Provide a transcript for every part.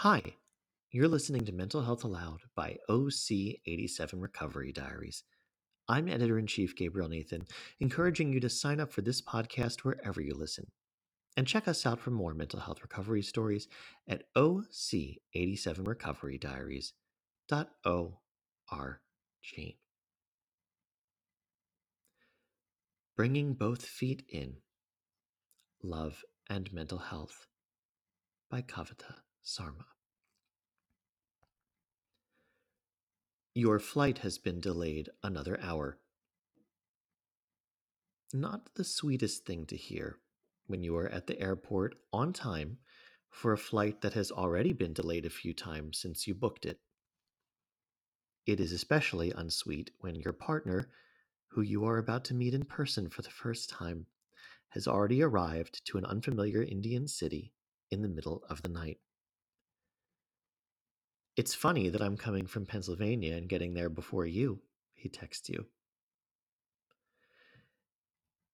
Hi, you're listening to Mental Health Aloud by OC87 Recovery Diaries. I'm editor in chief Gabriel Nathan, encouraging you to sign up for this podcast wherever you listen. And check us out for more mental health recovery stories at OC87recoverydiaries.org. Bringing Both Feet In Love and Mental Health by Kavita Sarmah. Your flight has been delayed another hour. Not the sweetest thing to hear when you are at the airport on time for a flight that has already been delayed a few times since you booked it. It is especially unsweet when your partner, who you are about to meet in person for the first time, has already arrived to an unfamiliar Indian city in the middle of the night. It's funny that I'm coming from Pennsylvania and getting there before you, he texts you.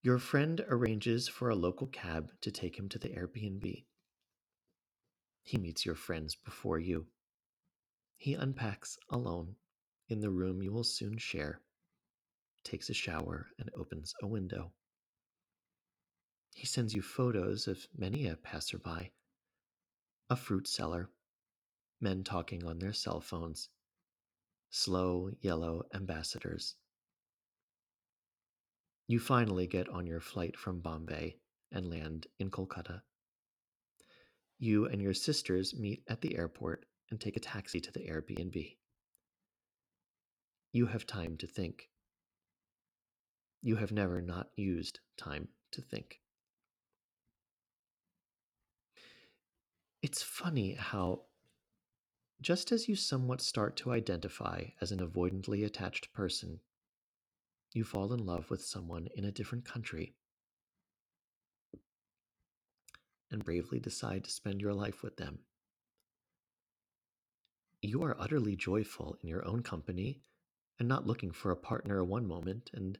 Your friend arranges for a local cab to take him to the Airbnb. He meets your friends before you. He unpacks alone in the room you will soon share, takes a shower, and opens a window. He sends you photos of many a passerby, a fruit seller, men talking on their cell phones, slow yellow ambassadors. You finally get on your flight from Bombay and land in Kolkata. You and your sisters meet at the airport and take a taxi to the Airbnb. You have time to think. You have never not used time to think. It's funny how, just as you somewhat start to identify as an avoidantly attached person, you fall in love with someone in a different country and bravely decide to spend your life with them. You are utterly joyful in your own company and not looking for a partner one moment, and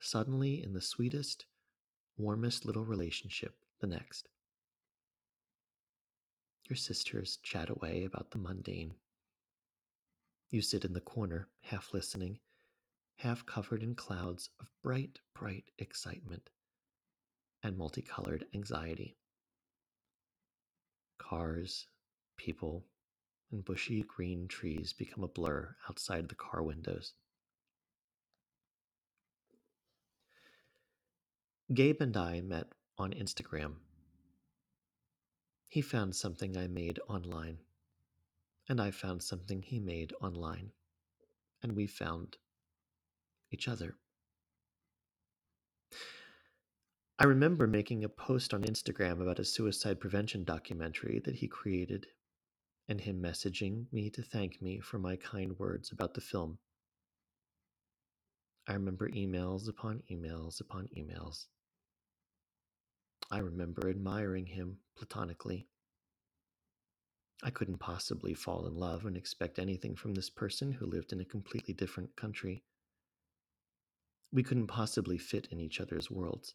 suddenly in the sweetest, warmest little relationship the next. Your sisters chat away about the mundane. You sit in the corner, half listening, half covered in clouds of bright, bright excitement and multicolored anxiety. Cars, people, and bushy green trees become a blur outside the car windows. Gabe and I met on Instagram. He found something I made online, and I found something he made online, and we found each other. I remember making a post on Instagram about a suicide prevention documentary that he created, and him messaging me to thank me for my kind words about the film. I remember emails upon emails upon emails. I remember admiring him platonically. I couldn't possibly fall in love and expect anything from this person who lived in a completely different country. We couldn't possibly fit in each other's worlds.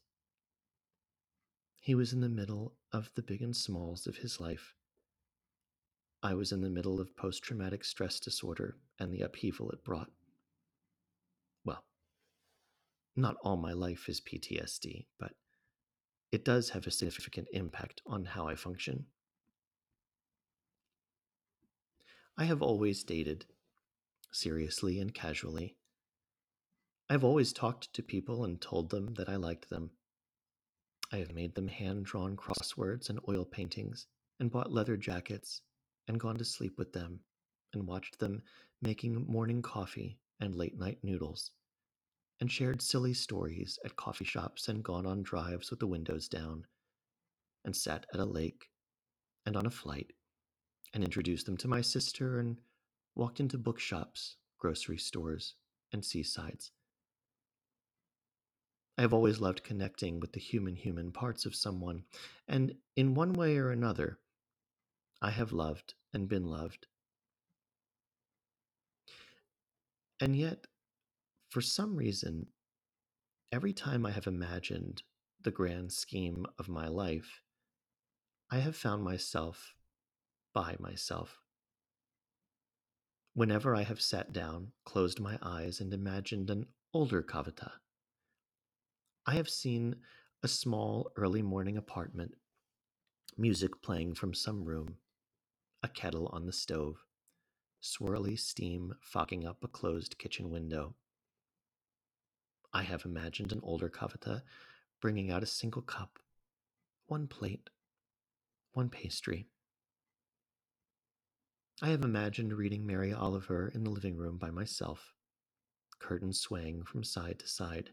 He was in the middle of the big and smalls of his life. I was in the middle of post traumatic stress disorder and the upheaval it brought. Well, not all my life is PTSD, but it does have a significant impact on how I function. I have always dated, seriously and casually. I've always talked to people and told them that I liked them. I have made them hand drawn crosswords and oil paintings, and bought leather jackets, and gone to sleep with them, and watched them making morning coffee and late night noodles, and shared silly stories at coffee shops, and gone on drives with the windows down, and sat at a lake and on a flight, and introduced them to my sister, and walked into bookshops, grocery stores, and seasides. I have always loved connecting with the human human parts of someone, and in one way or another, I have loved and been loved. And yet, for some reason, every time I have imagined the grand scheme of my life, I have found myself by myself. Whenever I have sat down, closed my eyes, and imagined an older Kavita, I have seen a small early morning apartment, music playing from some room, a kettle on the stove, swirly steam fogging up a closed kitchen window. I have imagined an older Kavita bringing out a single cup, one plate, one pastry. I have imagined reading Mary Oliver in the living room by myself, curtains swaying from side to side.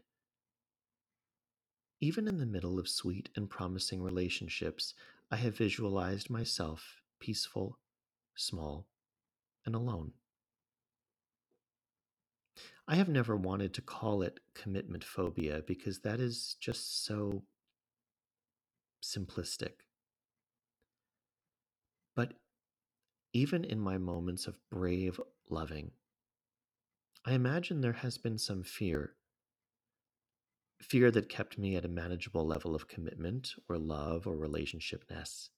Even in the middle of sweet and promising relationships, I have visualized myself peaceful, small, and alone. I have never wanted to call it commitment phobia because that is just so simplistic. But even in my moments of brave loving, I imagine there has been some fear. Fear that kept me at a manageable level of commitment or love or relationshipness.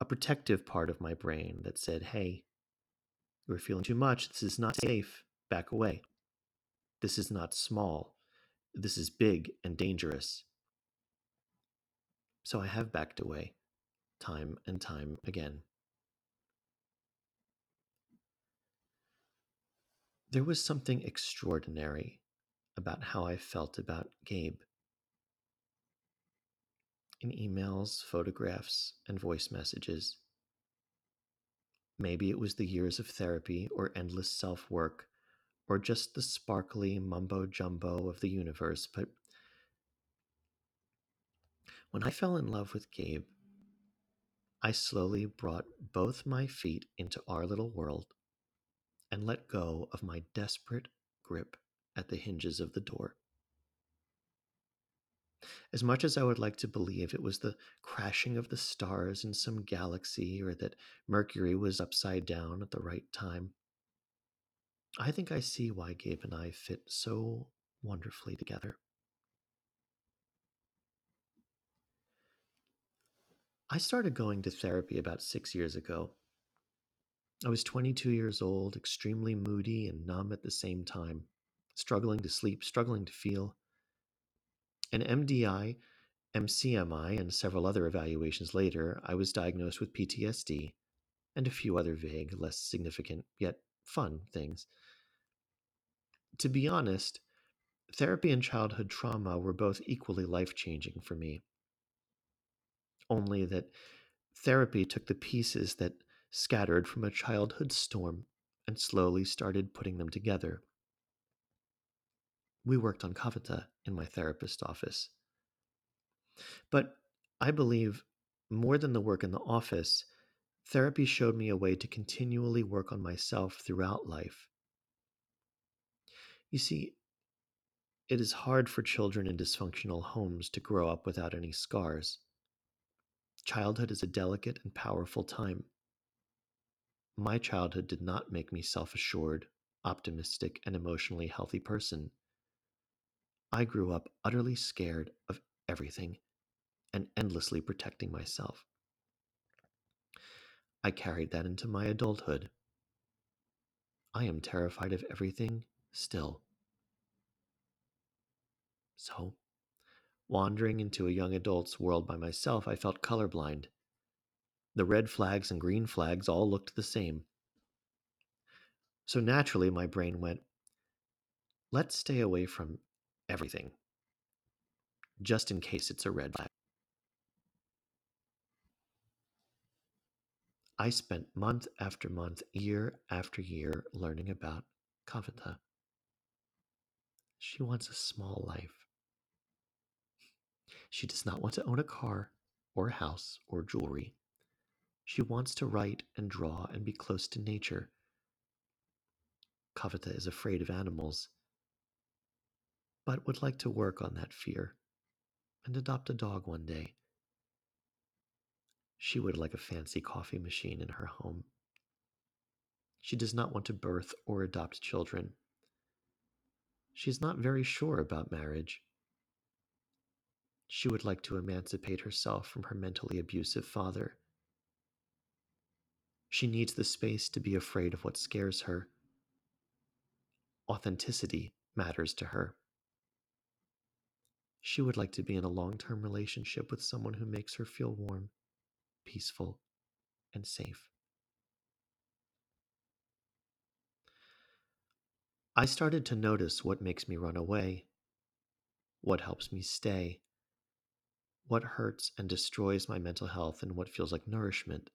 A protective part of my brain that said, hey, you're feeling too much. This is not safe. Back away. This is not small. This is big and dangerous. So I have backed away time and time again. There was something extraordinary about how I felt about Gabe. In emails, photographs, and voice messages. Maybe it was the years of therapy or endless self work or just the sparkly mumbo jumbo of the universe, but when I fell in love with Gabe, I slowly brought both my feet into our little world and let go of my desperate grip at the hinges of the door. As much as I would like to believe it was the crashing of the stars in some galaxy or that Mercury was upside down at the right time, I think I see why Gabe and I fit so wonderfully together. I started going to therapy about six years ago. I was 22 years old, extremely moody and numb at the same time, struggling to sleep, struggling to feel. An MDI, MCMI, and several other evaluations later, I was diagnosed with PTSD and a few other vague, less significant, yet fun things. To be honest, therapy and childhood trauma were both equally life changing for me only that therapy took the pieces that scattered from a childhood storm and slowly started putting them together. We worked on Kavita in my therapist office. But I believe more than the work in the office, therapy showed me a way to continually work on myself throughout life. You see, it is hard for children in dysfunctional homes to grow up without any scars. Childhood is a delicate and powerful time. My childhood did not make me self assured, optimistic, and emotionally healthy person. I grew up utterly scared of everything and endlessly protecting myself. I carried that into my adulthood. I am terrified of everything still. So, Wandering into a young adult's world by myself, I felt colorblind. The red flags and green flags all looked the same. So naturally, my brain went, let's stay away from everything, just in case it's a red flag. I spent month after month, year after year, learning about Kavita. She wants a small life. She does not want to own a car or a house or jewelry. She wants to write and draw and be close to nature. Kavita is afraid of animals, but would like to work on that fear and adopt a dog one day. She would like a fancy coffee machine in her home. She does not want to birth or adopt children. She is not very sure about marriage. She would like to emancipate herself from her mentally abusive father. She needs the space to be afraid of what scares her. Authenticity matters to her. She would like to be in a long term relationship with someone who makes her feel warm, peaceful, and safe. I started to notice what makes me run away, what helps me stay, what hurts and destroys my mental health, and what feels like nourishment.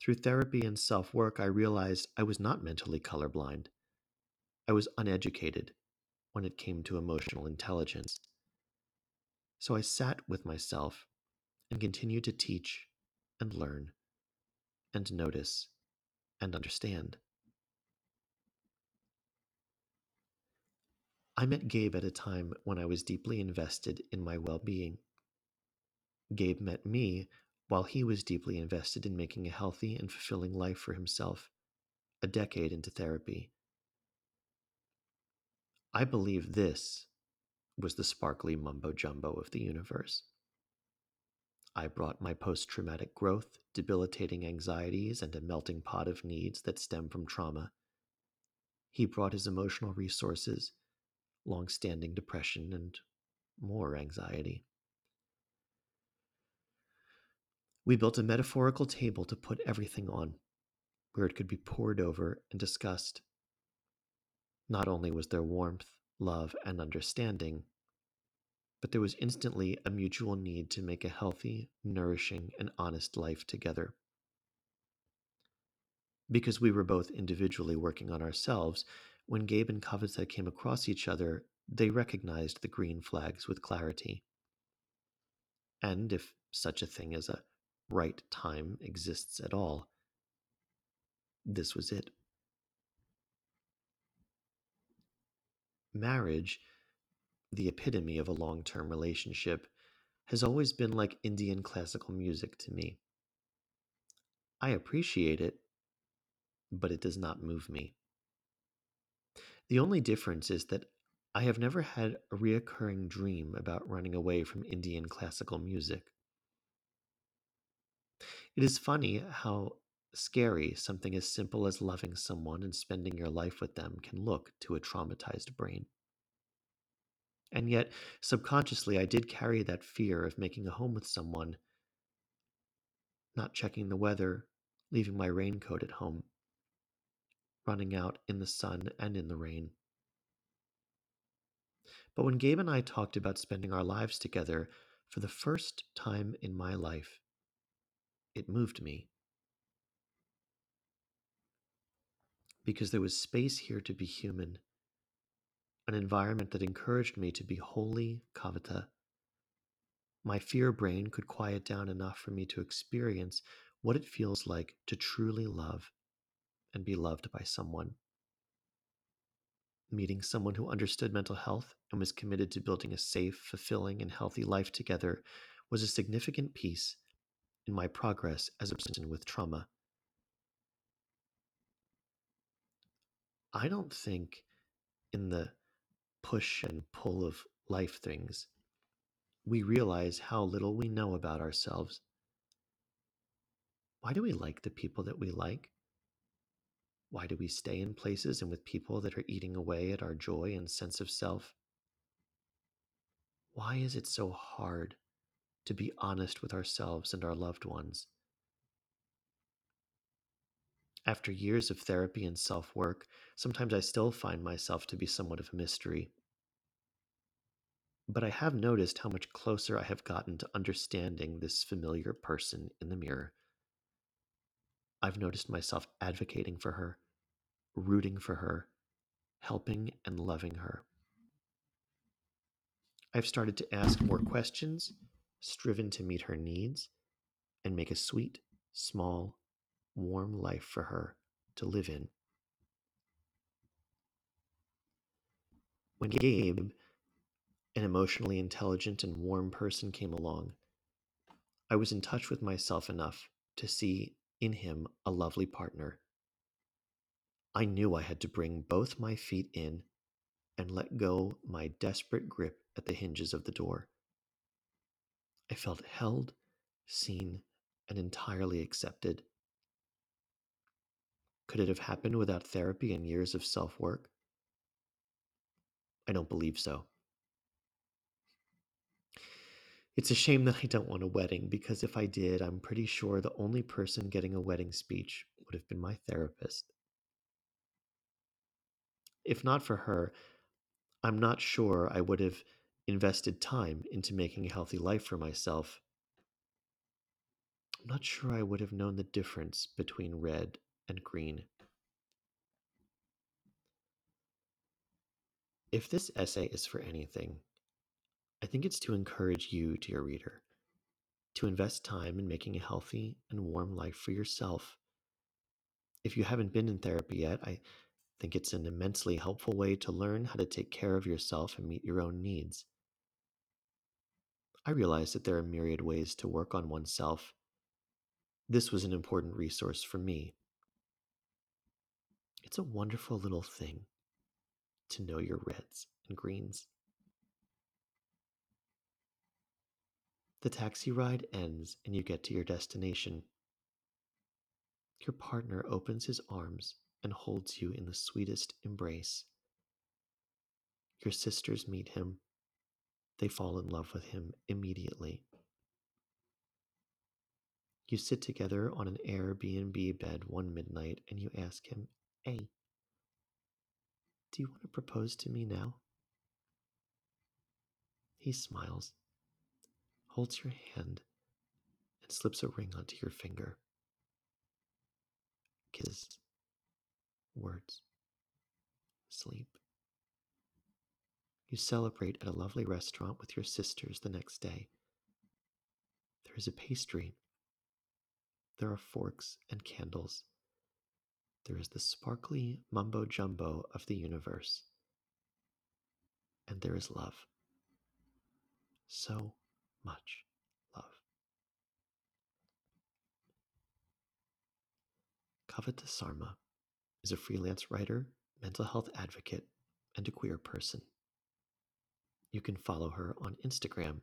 Through therapy and self work, I realized I was not mentally colorblind. I was uneducated when it came to emotional intelligence. So I sat with myself and continued to teach and learn and notice and understand. I met Gabe at a time when I was deeply invested in my well being. Gabe met me while he was deeply invested in making a healthy and fulfilling life for himself, a decade into therapy. I believe this was the sparkly mumbo jumbo of the universe. I brought my post traumatic growth, debilitating anxieties, and a melting pot of needs that stem from trauma. He brought his emotional resources, long standing depression, and more anxiety. We built a metaphorical table to put everything on, where it could be poured over and discussed. Not only was there warmth, love, and understanding, but there was instantly a mutual need to make a healthy, nourishing, and honest life together. Because we were both individually working on ourselves, when Gabe and Kavita came across each other, they recognized the green flags with clarity. And if such a thing as a right time exists at all, this was it. Marriage, the epitome of a long term relationship, has always been like Indian classical music to me. I appreciate it, but it does not move me. The only difference is that I have never had a reoccurring dream about running away from Indian classical music. It is funny how scary something as simple as loving someone and spending your life with them can look to a traumatized brain. And yet, subconsciously, I did carry that fear of making a home with someone, not checking the weather, leaving my raincoat at home, running out in the sun and in the rain. But when Gabe and I talked about spending our lives together for the first time in my life, it moved me. Because there was space here to be human, an environment that encouraged me to be wholly Kavita. My fear brain could quiet down enough for me to experience what it feels like to truly love and be loved by someone. Meeting someone who understood mental health and was committed to building a safe, fulfilling, and healthy life together was a significant piece in my progress as a person with trauma. I don't think in the push and pull of life things, we realize how little we know about ourselves. Why do we like the people that we like? Why do we stay in places and with people that are eating away at our joy and sense of self? Why is it so hard to be honest with ourselves and our loved ones? After years of therapy and self work, sometimes I still find myself to be somewhat of a mystery. But I have noticed how much closer I have gotten to understanding this familiar person in the mirror. I've noticed myself advocating for her, rooting for her, helping and loving her. I've started to ask more questions, striven to meet her needs, and make a sweet, small, warm life for her to live in. When Gabe, an emotionally intelligent and warm person, came along, I was in touch with myself enough to see in him a lovely partner. I knew I had to bring both my feet in and let go my desperate grip at the hinges of the door. I felt held, seen, and entirely accepted. Could it have happened without therapy and years of self work? I don't believe so. It's a shame that I don't want a wedding because if I did, I'm pretty sure the only person getting a wedding speech would have been my therapist. If not for her, I'm not sure I would have invested time into making a healthy life for myself. I'm not sure I would have known the difference between red and green. If this essay is for anything, I think it's to encourage you, dear reader, to invest time in making a healthy and warm life for yourself. If you haven't been in therapy yet, I think it's an immensely helpful way to learn how to take care of yourself and meet your own needs. I realize that there are myriad ways to work on oneself. This was an important resource for me. It's a wonderful little thing to know your reds and greens. The taxi ride ends and you get to your destination. Your partner opens his arms and holds you in the sweetest embrace. Your sisters meet him. They fall in love with him immediately. You sit together on an Airbnb bed one midnight and you ask him, Hey, do you want to propose to me now? He smiles, holds your hand, and slips a ring onto your finger. Kiss words, sleep. You celebrate at a lovely restaurant with your sisters the next day. There is a pastry. There are forks and candles. There is the sparkly mumbo jumbo of the universe. And there is love. So much love. Kavita Sarmah is a freelance writer, mental health advocate, and a queer person. You can follow her on Instagram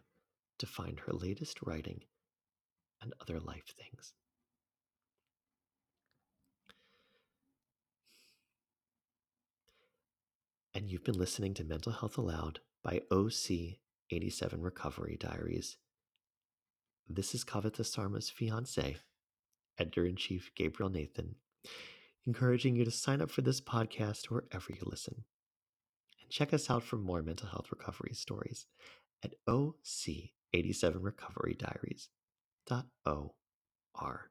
to find her latest writing and other life things. And you've been listening to Mental Health Aloud by OC87 Recovery Diaries. This is Kavita Sarmah's fiance, editor in chief Gabriel Nathan encouraging you to sign up for this podcast wherever you listen. And check us out for more mental health recovery stories at OC87recoverydiaries.org.